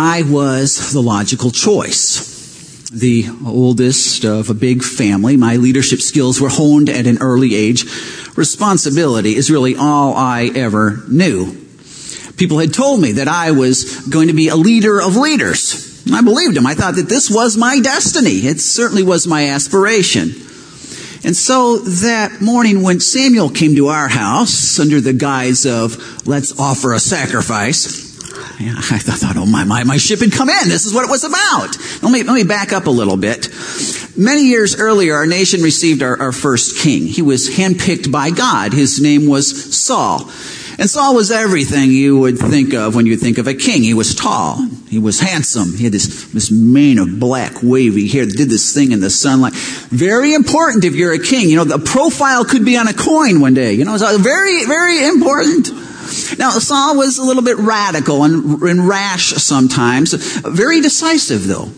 I was the logical choice. The oldest of a big family, my leadership skills were honed at an early age. Responsibility is really all I ever knew. People had told me that I was going to be a leader of leaders. I believed them. I thought that this was my destiny. It certainly was my aspiration. And so that morning when Samuel came to our house under the guise of, let's offer a sacrifice, I thought, oh my, my, my ship had come in. This is what it was about. Let me, let me back up a little bit. Many years earlier, our nation received our, our first king. He was handpicked by God. His name was Saul. And Saul was everything you would think of when you think of a king. He was tall. He was handsome. He had this, this mane of black wavy hair that did this thing in the sunlight. Very important if you're a king. You know, the profile could be on a coin one day. You know, it's very, very important. Now, Saul was a little bit radical and, and rash sometimes. Very decisive though.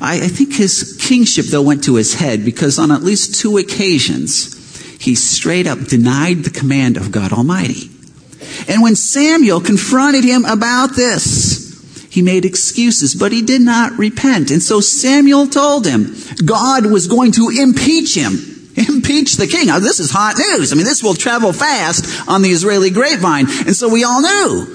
I, I think his kingship though went to his head because on at least two occasions, he straight up denied the command of God Almighty. And when Samuel confronted him about this, he made excuses, but he did not repent. And so Samuel told him God was going to impeach him. Impeach the king. Now, this is hot news. I mean, this will travel fast on the Israeli grapevine. And so we all knew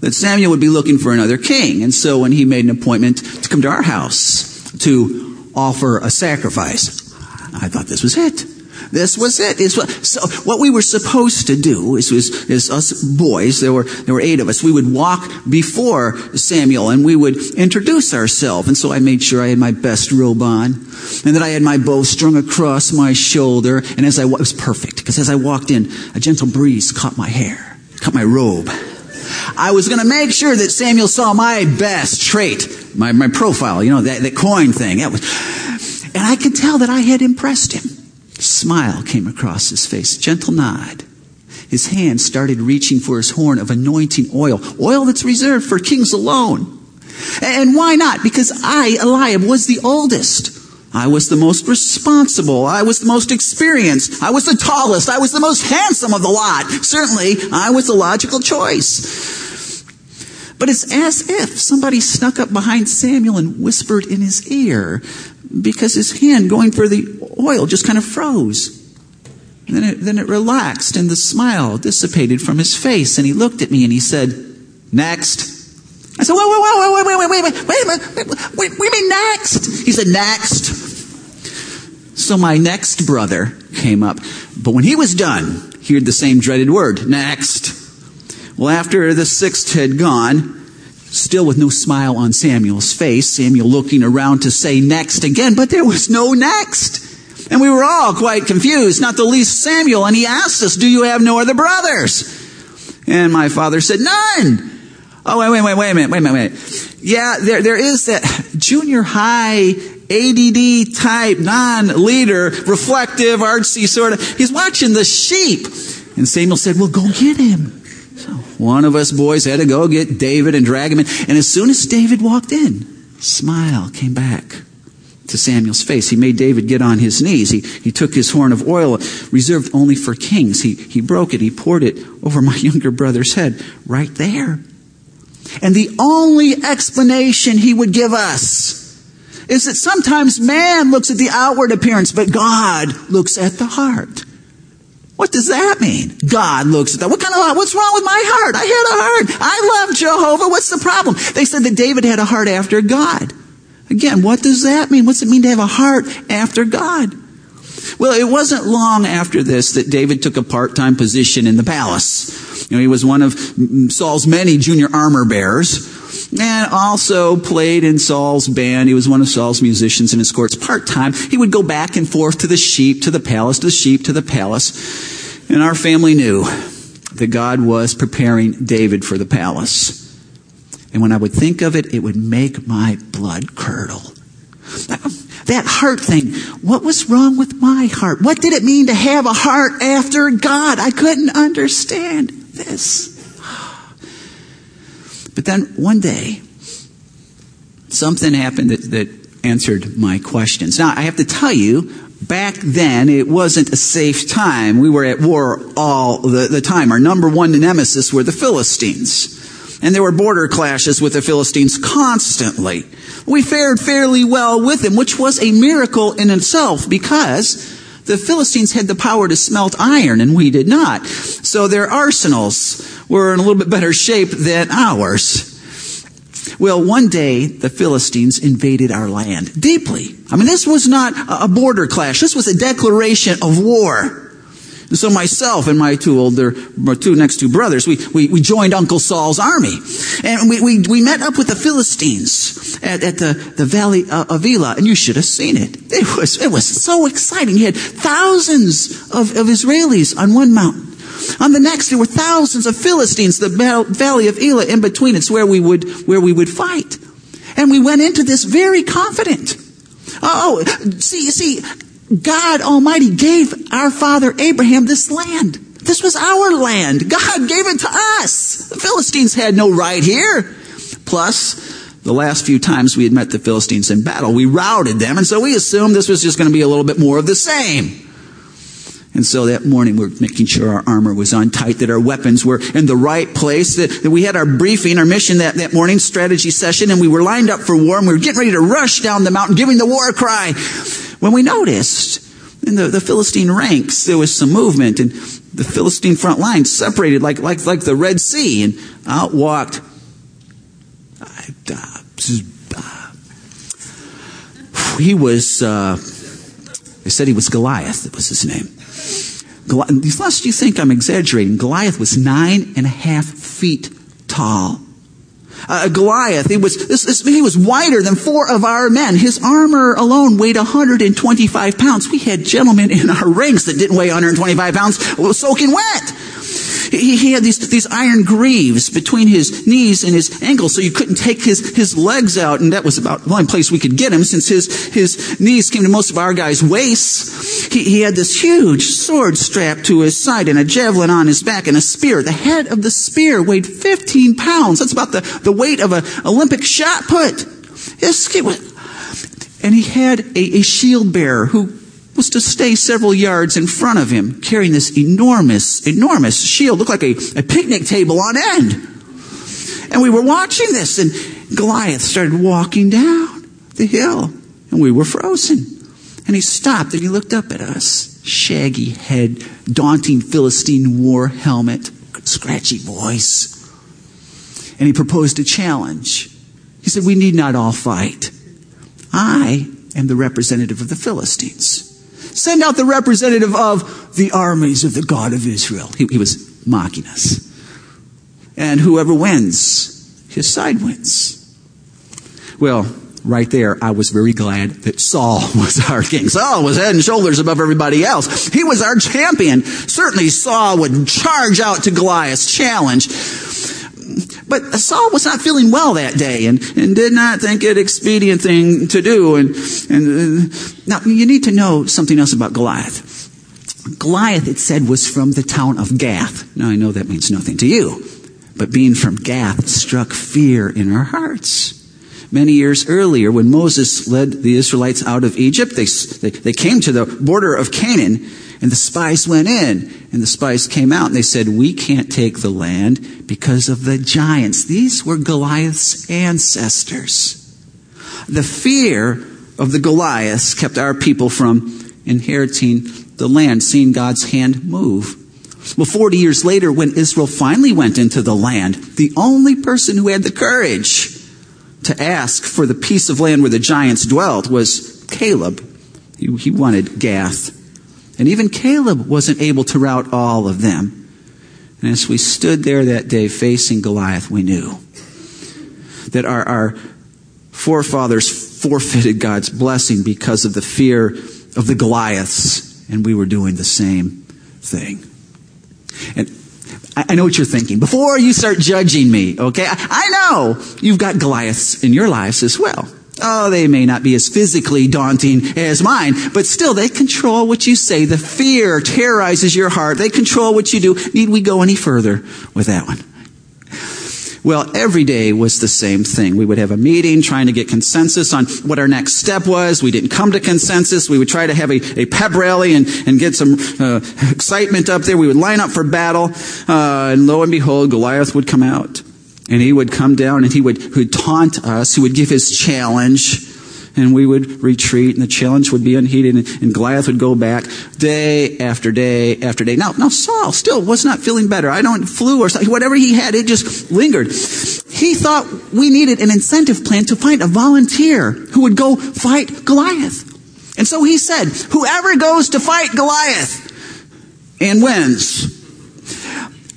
that Samuel would be looking for another king. And so when he made an appointment to come to our house to offer a sacrifice, I thought this was it. This was it. so what we were supposed to do is, was, is us boys, there were, there were eight of us, we would walk before Samuel and we would introduce ourselves. And so I made sure I had my best robe on and that I had my bow strung across my shoulder. And as I, it was perfect because as I walked in, a gentle breeze caught my hair, caught my robe. I was going to make sure that Samuel saw my best trait, my, my profile, you know, that, that coin thing. That Was, and I could tell that I had impressed him smile came across his face, gentle nod. His hand started reaching for his horn of anointing oil, oil that's reserved for kings alone. And why not? Because I, Eliab, was the oldest. I was the most responsible. I was the most experienced. I was the tallest. I was the most handsome of the lot. Certainly, I was the logical choice. But it's as if somebody snuck up behind Samuel and whispered in his ear, because his hand going for the oil just kind of froze. And then it, then it relaxed and the smile dissipated from his face and he looked at me and he said, next. I said, wait, wait, wait, wait, wait, wait, wait, wait, wait, wait, wait, wait, wait, mean next? He said, next. So my next brother came up, but when he was done, he heard the same dreaded word, next. Well, after the sixth had gone, Still with no smile on Samuel's face, Samuel looking around to say next again, but there was no next. And we were all quite confused, not the least Samuel, and he asked us, do you have no other brothers? And my father said, none. Oh, wait, wait, wait, wait a minute, wait a minute, wait. Yeah, there, there is that junior high ADD type, non-leader, reflective, artsy sort of. He's watching the sheep. And Samuel said, well, go get him. One of us boys had to go get David and drag him in. And as soon as David walked in, smile came back to Samuel's face. He made David get on his knees. He, he took his horn of oil reserved only for kings. He, he broke it. He poured it over my younger brother's head right there. And the only explanation he would give us is that sometimes man looks at the outward appearance, but God looks at the heart. What does that mean? God looks at that. What kind of, what's wrong with my heart? I had a heart. I love Jehovah. What's the problem? They said that David had a heart after God. Again, what does that mean? What's it mean to have a heart after God? Well, it wasn't long after this that David took a part-time position in the palace. You know, he was one of Saul's many junior armor bearers and also played in Saul's band. He was one of Saul's musicians in his courts part-time. He would go back and forth to the sheep, to the palace, to the sheep, to the palace. And our family knew that God was preparing David for the palace. And when I would think of it, it would make my blood curdle. That heart thing, what was wrong with my heart? What did it mean to have a heart after God? I couldn't understand this. But then one day, something happened that, that answered my questions. Now, I have to tell you, back then it wasn't a safe time. We were at war all the, the time. Our number one nemesis were the Philistines. and there were border clashes with the Philistines constantly. We fared fairly well with them, which was a miracle in itself because the Philistines had the power to smelt iron and we did not. So their arsenals were in a little bit better shape than ours. Well, one day the Philistines invaded our land deeply. I mean, this was not a border clash. This was a declaration of war. And so myself and my two older, my two next two brothers, we, we, we joined Uncle Saul's army. And we, we, we met up with the Philistines at, at the, the valley of Elah, and you should have seen it. It was, it was so exciting. He had thousands of, of Israelis on one mountain. On the next, there were thousands of Philistines, the valley of Elah in between. It's where we would, where we would fight. And we went into this very confident. Oh, oh, see, see, God Almighty gave our father Abraham this land. This was our land. God gave it to us. The Philistines had no right here. Plus, the last few times we had met the Philistines in battle, we routed them, and so we assumed this was just going to be a little bit more of the same. And so that morning we we're making sure our armor was on tight, that our weapons were in the right place, that, that we had our briefing, our mission that, that morning, strategy session, and we were lined up for war, and we were getting ready to rush down the mountain, giving the war cry. When we noticed in the, the Philistine ranks, there was some movement, and the Philistine front line separated like, like, like the Red Sea, and out walked he was, uh, they said he was Goliath, that was his name. Lest you think I'm exaggerating, Goliath was nine and a half feet tall. Uh, Goliath, he was, this, this, he was wider than four of our men. His armor alone weighed 125 pounds. We had gentlemen in our ranks that didn't weigh 125 pounds, soaking wet. He, he had these, these iron greaves between his knees and his ankles, so you couldn't take his, his legs out, and that was about the only place we could get him since his, his knees came to most of our guys' waists. He, he had this huge sword strapped to his side and a javelin on his back and a spear. The head of the spear weighed 15 pounds. That's about the, the weight of an Olympic shot put. Yes, and he had a, a shield bearer who was to stay several yards in front of him, carrying this enormous, enormous shield, looked like a, a picnic table on end. And we were watching this, and Goliath started walking down the hill, and we were frozen. And he stopped and he looked up at us. Shaggy head, daunting Philistine war helmet, scratchy voice. And he proposed a challenge. He said, We need not all fight. I am the representative of the Philistines. Send out the representative of the armies of the God of Israel. He, he was mocking us. And whoever wins, his side wins. Well, right there, I was very glad that Saul was our king. Saul was head and shoulders above everybody else. He was our champion. Certainly Saul would charge out to Goliath's challenge. But Saul was not feeling well that day and, and did not think it expedient thing to do. And, and uh, now you need to know something else about Goliath. Goliath, it said, was from the town of Gath. Now I know that means nothing to you, but being from Gath struck fear in our hearts. Many years earlier, when Moses led the Israelites out of Egypt, they, they, they came to the border of Canaan and the spies went in, and the spies came out, and they said, We can't take the land because of the giants. These were Goliath's ancestors. The fear of the Goliaths kept our people from inheriting the land, seeing God's hand move. Well, 40 years later, when Israel finally went into the land, the only person who had the courage to ask for the piece of land where the giants dwelt was Caleb. He, he wanted Gath. And even Caleb wasn't able to rout all of them. And as we stood there that day facing Goliath, we knew that our, our forefathers forfeited God's blessing because of the fear of the Goliaths, and we were doing the same thing. And I know what you're thinking. Before you start judging me, okay? I know you've got Goliaths in your lives as well. Oh, they may not be as physically daunting as mine, but still they control what you say. The fear terrorizes your heart. They control what you do. Need we go any further with that one? Well, every day was the same thing. We would have a meeting trying to get consensus on what our next step was. We didn't come to consensus. We would try to have a, a pep rally and, and get some uh, excitement up there. We would line up for battle, uh, and lo and behold, Goliath would come out. And he would come down and he would, would taunt us. He would give his challenge and we would retreat and the challenge would be unheeded and, and Goliath would go back day after day after day. Now, now Saul still was not feeling better. I don't, flu or something, whatever he had, it just lingered. He thought we needed an incentive plan to find a volunteer who would go fight Goliath. And so he said, whoever goes to fight Goliath and wins,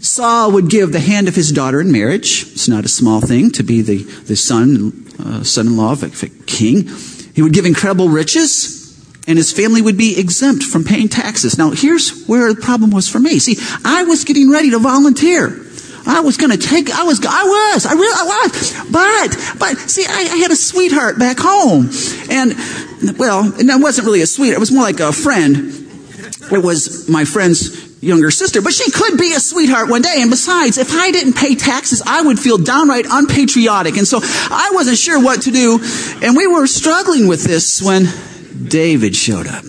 Saul would give the hand of his daughter in marriage. It's not a small thing to be the, the son, uh, son-in-law of a, a king. He would give incredible riches and his family would be exempt from paying taxes. Now here's where the problem was for me. See, I was getting ready to volunteer. I was going to take, I was, I was, I really, I was. But, but, see, I, I, had a sweetheart back home. And, well, and it wasn't really a sweetheart. It was more like a friend. It was my friend's younger sister, but she could be a sweetheart one day. And besides, if I didn't pay taxes, I would feel downright unpatriotic. And so I wasn't sure what to do. And we were struggling with this when David showed up.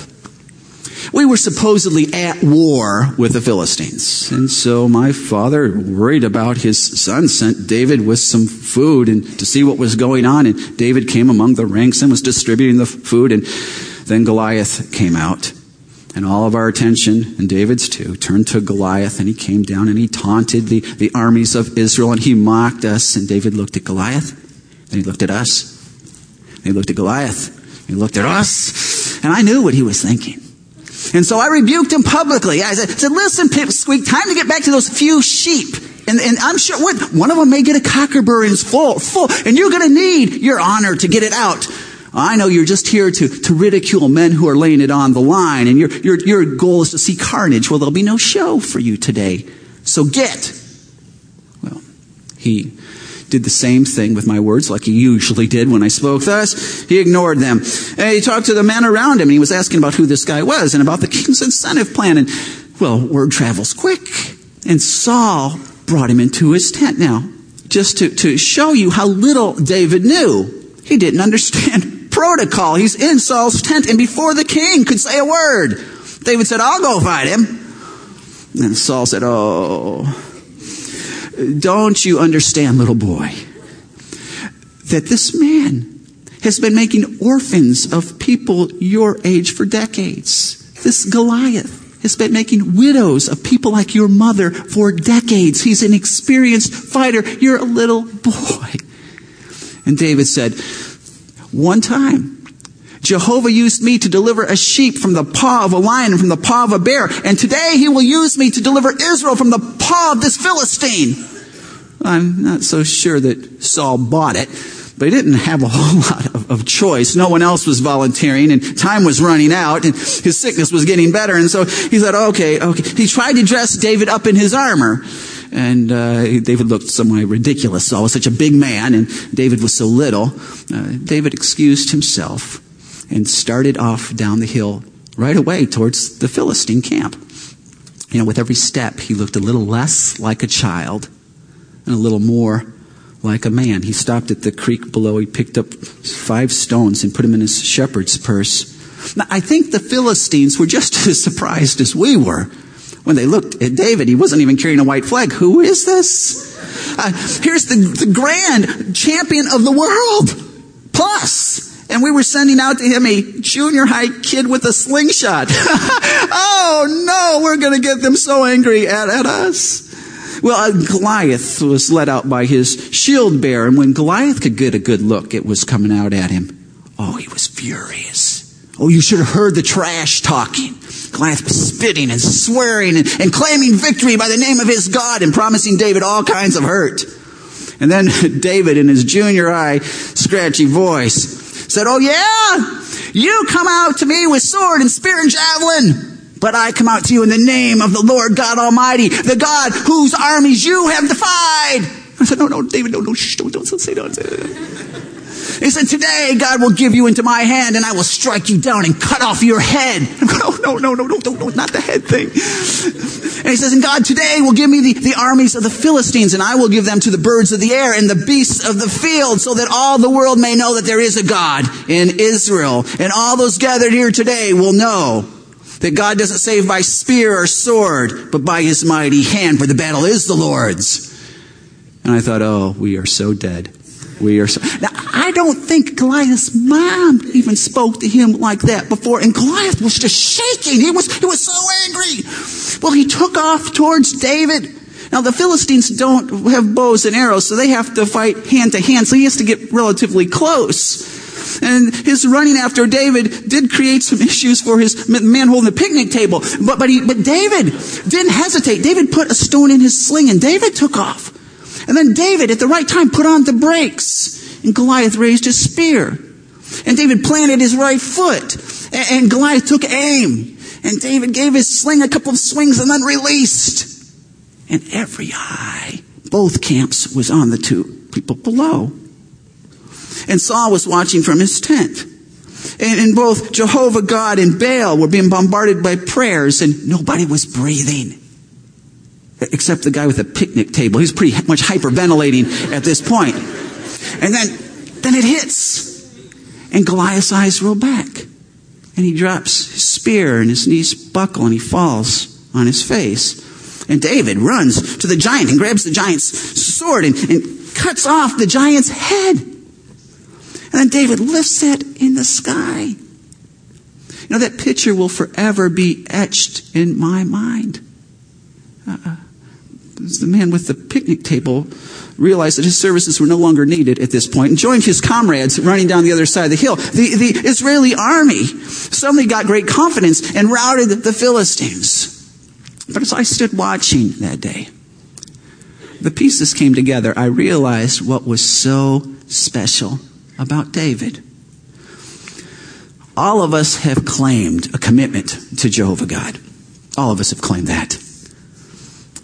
We were supposedly at war with the Philistines. And so my father, worried about his son, sent David with some food and to see what was going on. And David came among the ranks and was distributing the food. And then Goliath came out. And all of our attention, and David's too, turned to Goliath, and he came down and he taunted the, the armies of Israel, and he mocked us. And David looked at Goliath, and he looked at us. And he looked at Goliath, and he looked at us, and I knew what he was thinking. And so I rebuked him publicly. I said, said listen, time to get back to those few sheep. And, and I'm sure one of them may get a cockerburns full, full, and you're going to need your honor to get it out. I know you're just here to, to ridicule men who are laying it on the line, and your, your, your goal is to see carnage. Well, there'll be no show for you today. So get. Well, he did the same thing with my words like he usually did when I spoke thus. He ignored them. And he talked to the men around him, and he was asking about who this guy was and about the king's incentive plan. And, well, word travels quick. And Saul brought him into his tent now, just to, to show you how little David knew. He didn't understand protocol. He's in Saul's tent, and before the king could say a word, David said, I'll go fight him. And Saul said, Oh, don't you understand, little boy, that this man has been making orphans of people your age for decades? This Goliath has been making widows of people like your mother for decades. He's an experienced fighter. You're a little boy. And David said, one time. Jehovah used me to deliver a sheep from the paw of a lion and from the paw of a bear. And today he will use me to deliver Israel from the paw of this Philistine. I'm not so sure that Saul bought it, but he didn't have a whole lot of, of, choice. No one else was volunteering and time was running out and his sickness was getting better. And so he said, okay, okay. He tried to dress David up in his armor. And uh, David looked somewhat ridiculous. Saul was such a big man, and David was so little. Uh, David excused himself and started off down the hill right away towards the Philistine camp. You know, with every step, he looked a little less like a child and a little more like a man. He stopped at the creek below. He picked up five stones and put them in his shepherd's purse. Now, I think the Philistines were just as surprised as we were when they looked at David, he wasn't even carrying a white flag. Who is this? Uh, here's the, the grand champion of the world. Plus, and we were sending out to him a junior high kid with a slingshot. oh no, we're going to get them so angry at, at us. Well, uh, Goliath was let out by his shield bearer, and when Goliath could get a good look, it was coming out at him. Oh, he was furious. Oh, you should have heard the trash talking. Goliath was spitting and swearing and, and claiming victory by the name of his God and promising David all kinds of hurt. And then David, in his junior high, scratchy voice, said, Oh yeah, you come out to me with sword and spear and javelin. But I come out to you in the name of the Lord God Almighty, the God whose armies you have defied. I said, No, no, David, no, no, shh, don't, don't say, don't say that. He said, today God will give you into my hand and I will strike you down and cut off your head. I'm going, oh, no, no, no, no, no, no, not the head thing. And he says, and God today will give me the, the armies of the Philistines and I will give them to the birds of the air and the beasts of the field so that all the world may know that there is a God in Israel. And all those gathered here today will know that God doesn't save by spear or sword, but by his mighty hand, for the battle is the Lord's And I thought, oh, we are so dead. We are so. Now, I don't think Goliath's mom even spoke to him like that before. And Goliath was just shaking. He was, he was so angry. Well, he took off towards David. Now, the Philistines don't have bows and arrows, so they have to fight hand to hand. So he has to get relatively close. And his running after David did create some issues for his man holding the picnic table. But, but, he, but David didn't hesitate. David put a stone in his sling and David took off. And then David, at the right time, put on the brakes. And Goliath raised his spear. And David planted his right foot. And Goliath took aim. And David gave his sling a couple of swings and then released. And every eye, both camps, was on the two people below. And Saul was watching from his tent. And, and both Jehovah God and Baal were being bombarded by prayers, and nobody was breathing except the guy with the picnic table. He's pretty much hyperventilating at this point. And then, then it hits. And Goliath's eyes roll back. And he drops his spear and his knees buckle and he falls on his face. And David runs to the giant and grabs the giant's sword and, and cuts off the giant's head. And then David lifts it in the sky. You know, that picture will forever be etched in my mind. Uh-uh the man with the picnic table realized that his services were no longer needed at this point and joined his comrades running down the other side of the hill. The, the Israeli army suddenly got great confidence and routed the Philistines. But as I stood watching that day, the pieces came together. I realized what was so special about David. All of us have claimed a commitment to Jehovah God. All of us have claimed that.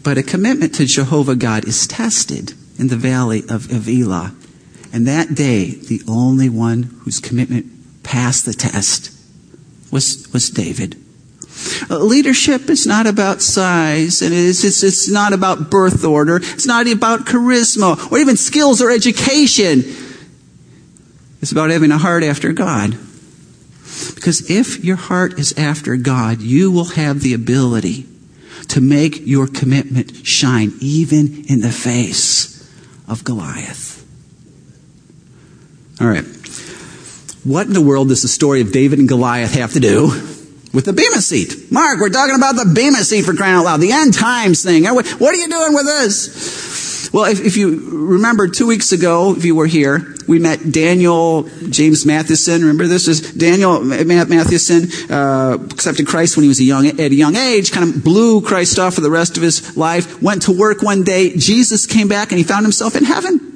But a commitment to Jehovah God is tested in the valley of, Elah. And that day, the only one whose commitment passed the test was, was David. Uh, leadership is not about size, and it's, it's, it's not about birth order. It's not about charisma or even skills or education. It's about having a heart after God. Because if your heart is after God, you will have the ability to make your commitment shine even in the face of Goliath. All right. What in the world does the story of David and Goliath have to do with the Bema seat? Mark, we're talking about the Bema seat for crying out loud, the end times thing. What are you doing with this? Well, if, if, you remember two weeks ago, if you were here, we met Daniel James Matheson. Remember this is Daniel Matheson uh, accepted Christ when he was a young at a young age. Kind of blew Christ off for the rest of his life. Went to work one day. Jesus came back and he found himself in heaven.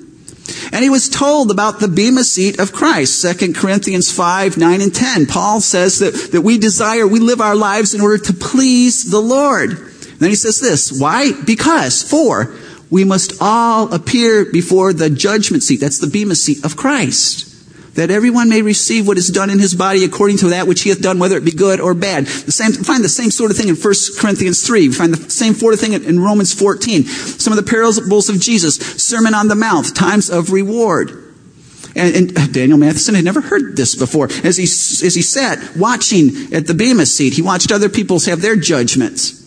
And he was told about the Bema seat of Christ. 2 Corinthians 5, 9, and 10. Paul says that, that we desire, we live our lives in order to please the Lord. And then he says this. Why? Because, for, we must all appear before the judgment seat. That's the Bema seat of Christ. That everyone may receive what is done in his body according to that which he hath done, whether it be good or bad. The same, find the same sort of thing in 1 Corinthians 3. We find the same sort of thing in Romans 14. Some of the parables of Jesus, Sermon on the Mount, times of reward. And, and, uh, Daniel Matheson had never heard this before. As he, as he sat watching at the Bema seat, he watched other people have their judgments.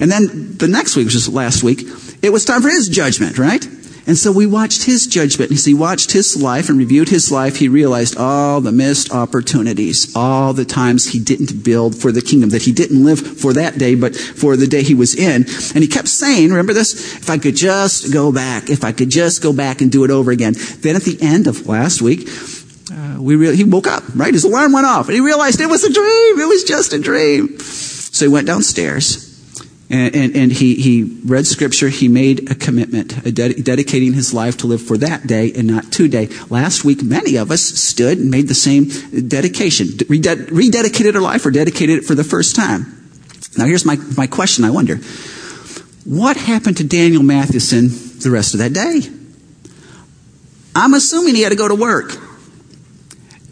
And then the next week, which was last week, it was time for his judgment, right? And so we watched his judgment. As he watched his life and reviewed his life, he realized all the missed opportunities, all the times he didn't build for the kingdom, that he didn't live for that day, but for the day he was in. And he kept saying, remember this? If I could just go back, if I could just go back and do it over again. Then at the end of last week, uh, we re- he woke up, right? His alarm went off and he realized it was a dream. It was just a dream. So he went downstairs and, and, and, he, he read scripture. He made a commitment, a ded- dedicating his life to live for that day and not today. Last week, many of us stood and made the same dedication, Reded- rededicated our life or dedicated it for the first time. Now here's my, my question, I wonder. What happened to Daniel Matheson the rest of that day? I'm assuming he had to go to work.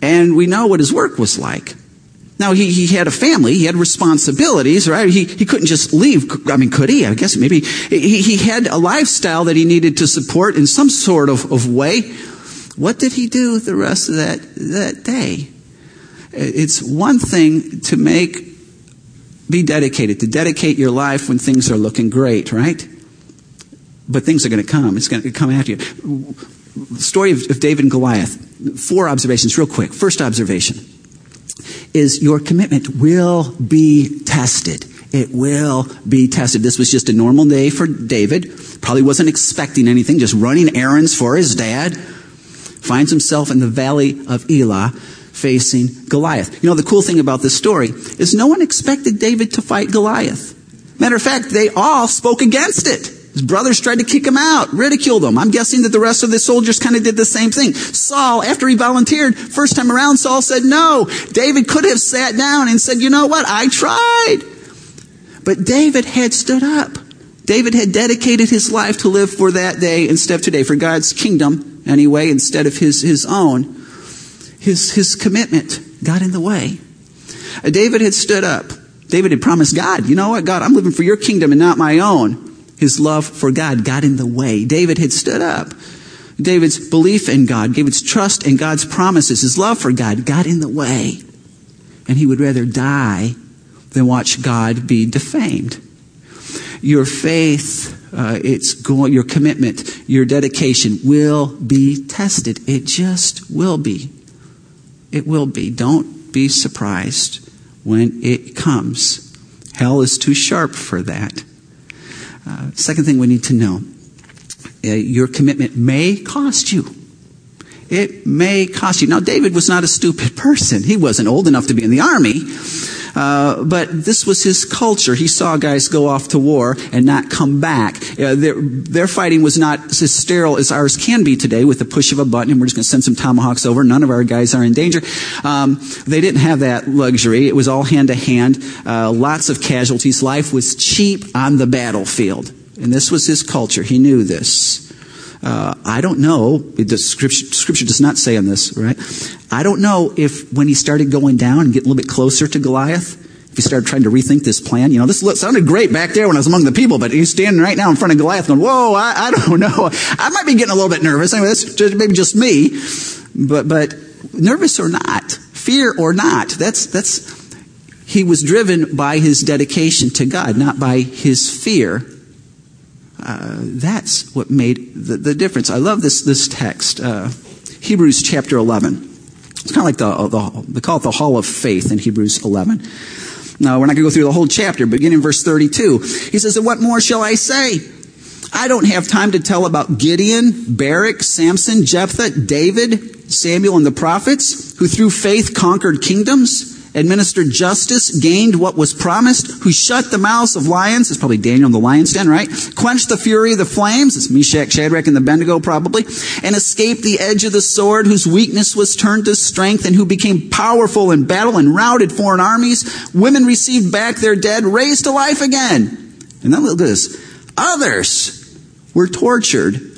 And we know what his work was like. Now, he, he had a family, he had responsibilities, right? He, he couldn't just leave. I mean, could he? I guess maybe. He, he had a lifestyle that he needed to support in some sort of, of way. What did he do the rest of that, that day? It's one thing to make, be dedicated, to dedicate your life when things are looking great, right? but things are going to come. It's going to come after you. The story of, of David and Goliath. Four observations, real quick. First observation is your commitment will be tested. It will be tested. This was just a normal day for David. Probably wasn't expecting anything, just running errands for his dad. Finds himself in the valley of Elah facing Goliath. You know, the cool thing about this story is no one expected David to fight Goliath. Matter of fact, they all spoke against it. His brothers tried to kick him out, ridiculed him. I'm guessing that the rest of the soldiers kind of did the same thing. Saul, after he volunteered, first time around, Saul said no. David could have sat down and said, you know what? I tried. But David had stood up. David had dedicated his life to live for that day instead of today, for God's kingdom anyway, instead of his, his own. His, his commitment got in the way. David had stood up. David had promised God, you know what, God, I'm living for your kingdom and not my own. His love for God got in the way. David had stood up. David's belief in God, David's trust in God's promises, his love for God got in the way. And he would rather die than watch God be defamed. Your faith, uh, it's going, your commitment, your dedication will be tested. It just will be. It will be. Don't be surprised when it comes. Hell is too sharp for that. Uh, second thing we need to know uh, your commitment may cost you. It may cost you. Now, David was not a stupid person. He wasn't old enough to be in the army. Uh, but this was his culture. He saw guys go off to war and not come back. Uh, their, their, fighting was not as sterile as ours can be today with the push of a button and we're just going to send some tomahawks over. None of our guys are in danger. Um, they didn't have that luxury. It was all hand to hand. Uh, lots of casualties. Life was cheap on the battlefield. And this was his culture. He knew this. Uh, I don't know. Scripture, scripture, does not say on this, right? I don't know if when he started going down and getting a little bit closer to Goliath, if he started trying to rethink this plan. You know, this sounded great back there when I was among the people, but he's standing right now in front of Goliath going, whoa, I, I don't know. I might be getting a little bit nervous. Anyway, that's just, maybe just me. But, but nervous or not, fear or not, that's, that's, he was driven by his dedication to God, not by his fear uh, that's what made the, the, difference. I love this, this text, uh, Hebrews chapter 11. It's kind of like the, the, they call it the hall of faith in Hebrews 11. Now, we're not going to go through the whole chapter, beginning in verse 32. He says, And what more shall I say? I don't have time to tell about Gideon, Barak, Samson, Jephthah, David, Samuel, and the prophets, who through faith conquered kingdoms administered justice, gained what was promised, who shut the mouths of lions, it's probably Daniel in the lion's den, right? Quenched the fury of the flames, it's Meshach, Shadrach, and the Abednego probably, and escaped the edge of the sword, whose weakness was turned to strength, and who became powerful in battle and routed foreign armies. Women received back their dead, raised to life again. And then look at this. Others were tortured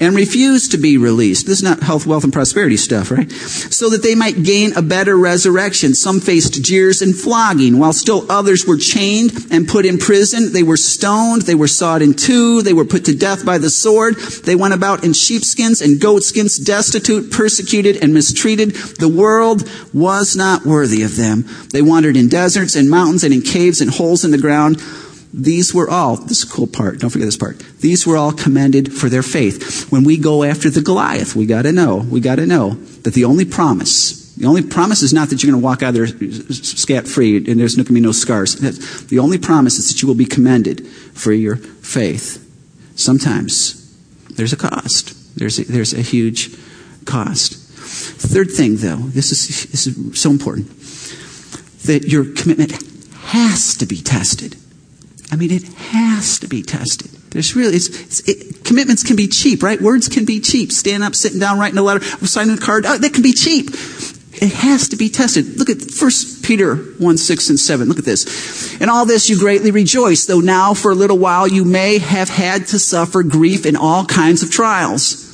and refused to be released. This is not health, wealth, and prosperity stuff, right? So that they might gain a better resurrection. Some faced jeers and flogging, while still others were chained and put in prison. They were stoned, they were sawed in two, they were put to death by the sword. They went about in sheepskins and goatskins, destitute, persecuted, and mistreated. The world was not worthy of them. They wandered in deserts and mountains and in caves and holes in the ground. These were all, this is a cool part, don't forget this part. These were all commended for their faith. When we go after the Goliath, we gotta know, we gotta know that the only promise, the only promise is not that you're gonna walk out there scat free and there's gonna be no scars. The only promise is that you will be commended for your faith. Sometimes there's a cost. There's a, there's a huge cost. Third thing though, this is, this is so important, that your commitment has to be tested. I mean, it has to be tested. There's really, it's, it's, it, commitments can be cheap, right? Words can be cheap. Stand up, sitting down, writing a letter, signing a card, oh, that can be cheap. It has to be tested. Look at 1 Peter 1, 6 and 7. Look at this. In all this you greatly rejoice, though now for a little while you may have had to suffer grief in all kinds of trials.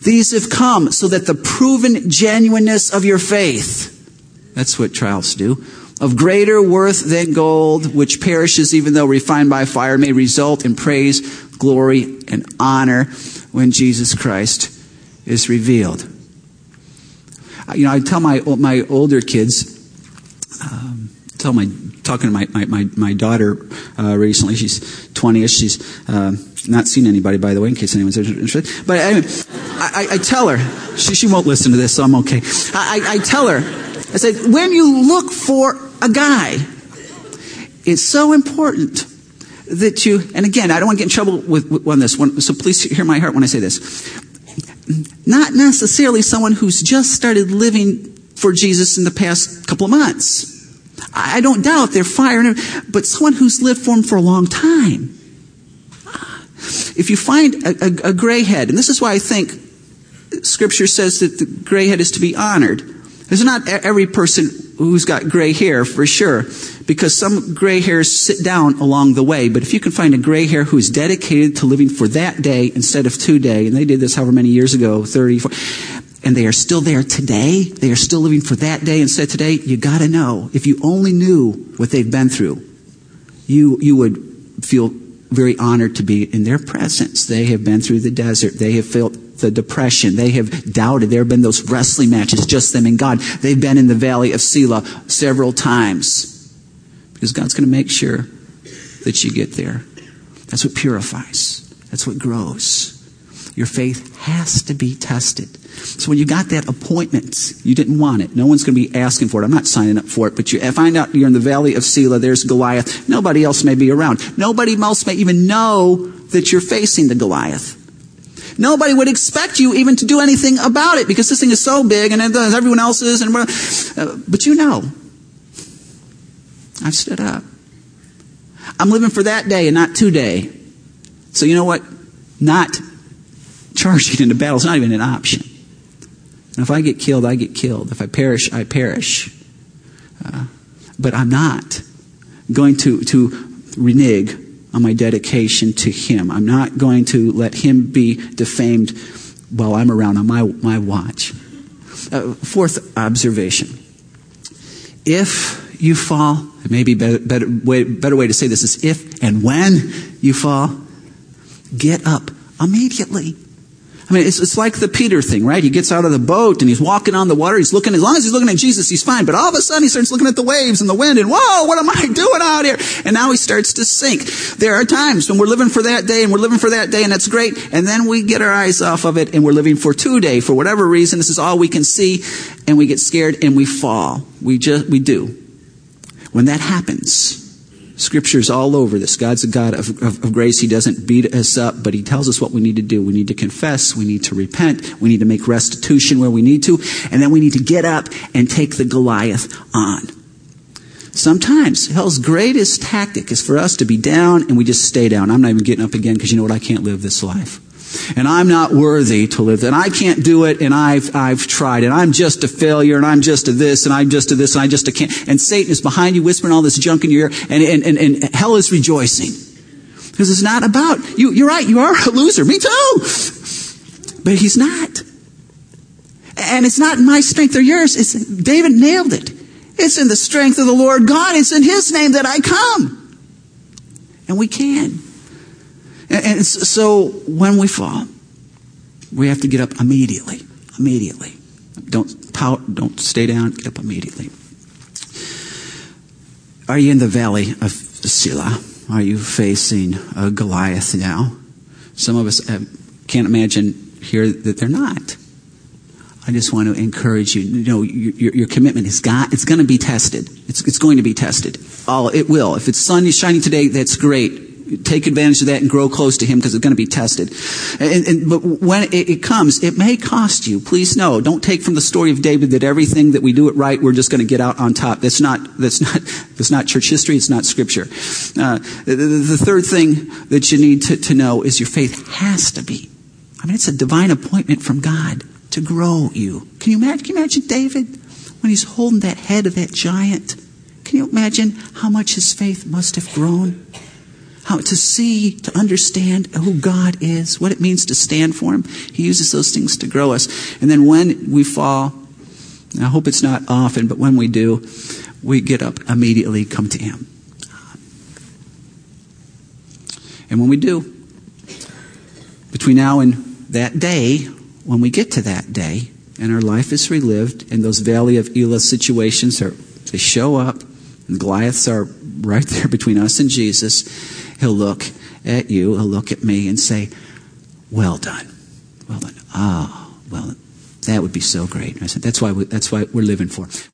These have come so that the proven genuineness of your faith, that's what trials do, of greater worth than gold, which perishes even though refined by fire, may result in praise, glory, and honor when Jesus Christ is revealed. You know, I tell my my older kids, um, tell my talking to my my my, my daughter uh, recently. She's 20ish. She's uh, not seen anybody, by the way, in case anyone's interested. But anyway, I, I, tell her, she, she won't listen to this, so I'm okay. I, I tell her, I said, when you look for a guy, it's so important that you, and again, I don't want to get in trouble with, with on this one, so please hear my heart when I say this. Not necessarily someone who's just started living for Jesus in the past couple of months. I don't doubt they're fire, but someone who's lived for him for a long time. If you find a, a, a gray head, and this is why I think Scripture says that the gray head is to be honored. There's not every person who's got gray hair for sure, because some gray hairs sit down along the way. But if you can find a gray hair who is dedicated to living for that day instead of today, and they did this however many years ago, 30, 40, and they are still there today, they are still living for that day instead of today, you gotta know. If you only knew what they've been through, you, you would feel very honored to be in their presence. They have been through the desert. They have felt the depression. They have doubted. There have been those wrestling matches, just them and God. They've been in the valley of Selah several times. Because God's going to make sure that you get there. That's what purifies. That's what grows. Your faith has to be tested. So when you got that appointment, you didn't want it. No one's going to be asking for it. I'm not signing up for it, but you find out you're in the valley of Selah, there's Goliath. Nobody else may be around. Nobody else may even know that you're facing the Goliath. Nobody would expect you even to do anything about it because this thing is so big and everyone else is. And, uh, but you know, I've stood up. I'm living for that day and not today. So you know what? Not charging into battle is not even an option. And if I get killed, I get killed. If I perish, I perish. Uh, but I'm not going to, to renege on my dedication to Him. I'm not going to let Him be defamed while I'm around on my, my watch. Uh, fourth observation. If you fall, maybe better, better, way, better way to say this is if and when you fall, get up immediately. I mean, it's, it's like the Peter thing, right? He gets out of the boat and he's walking on the water. He's looking, as long as he's looking at Jesus, he's fine. But all of a sudden he starts looking at the waves and the wind and, whoa, what am I doing out here? And now he starts to sink. There are times when we're living for that day and we're living for that day and that's great. And then we get our eyes off of it and we're living for today for whatever reason. This is all we can see and we get scared and we fall. We just, we do. When that happens, Scripture's all over this. God's a God of, of, of, grace. He doesn't beat us up, but He tells us what we need to do. We need to confess. We need to repent. We need to make restitution where we need to. And then we need to get up and take the Goliath on. Sometimes hell's greatest tactic is for us to be down and we just stay down. I'm not even getting up again because you know what? I can't live this life and I'm not worthy to live, and I can't do it, and I've, I've tried, and I'm just a failure, and I'm just a this, and I'm just a this, and I just a can't. And Satan is behind you whispering all this junk in your ear, and, and, and, and hell is rejoicing. Because it's not about, you, you're right, you are a loser, me too. But he's not. And it's not my strength or yours, it's, David nailed it. It's in the strength of the Lord God, it's in his name that I come. And we can. And so when we fall, we have to get up immediately. Immediately. Don't pout, don't stay down, get up immediately. Are you in the valley of Selah? Are you facing a Goliath now? Some of us uh, can't imagine here that they're not. I just want to encourage you. You know, your, your commitment is got, it's going to be tested. It's, it's going to be tested. Oh, it will. If it's sun is shining today, that's great take advantage of that and grow close to Him because it's going to be tested. And, and, but when it, it, comes, it may cost you. Please know. Don't take from the story of David that everything that we do it right, we're just going to get out on top. That's not, that's not, that's not church history. It's not scripture. Uh, the, the, third thing that you need to, to know is your faith has to be. I mean, it's a divine appointment from God to grow you. Can you imagine, can you imagine David when he's holding that head of that giant? Can you imagine how much his faith must have grown? How to see, to understand who God is, what it means to stand for Him. He uses those things to grow us. And then when we fall, I hope it's not often, but when we do, we get up immediately, come to Him. And when we do, between now and that day, when we get to that day, and our life is relived, and those Valley of Elah situations are, they show up, and Goliaths are right there between us and Jesus, he'll look at you, he'll look at me and say, Well done. Well done. Ah, well, that would be so great. I said, That's why, we, that's why we're living for.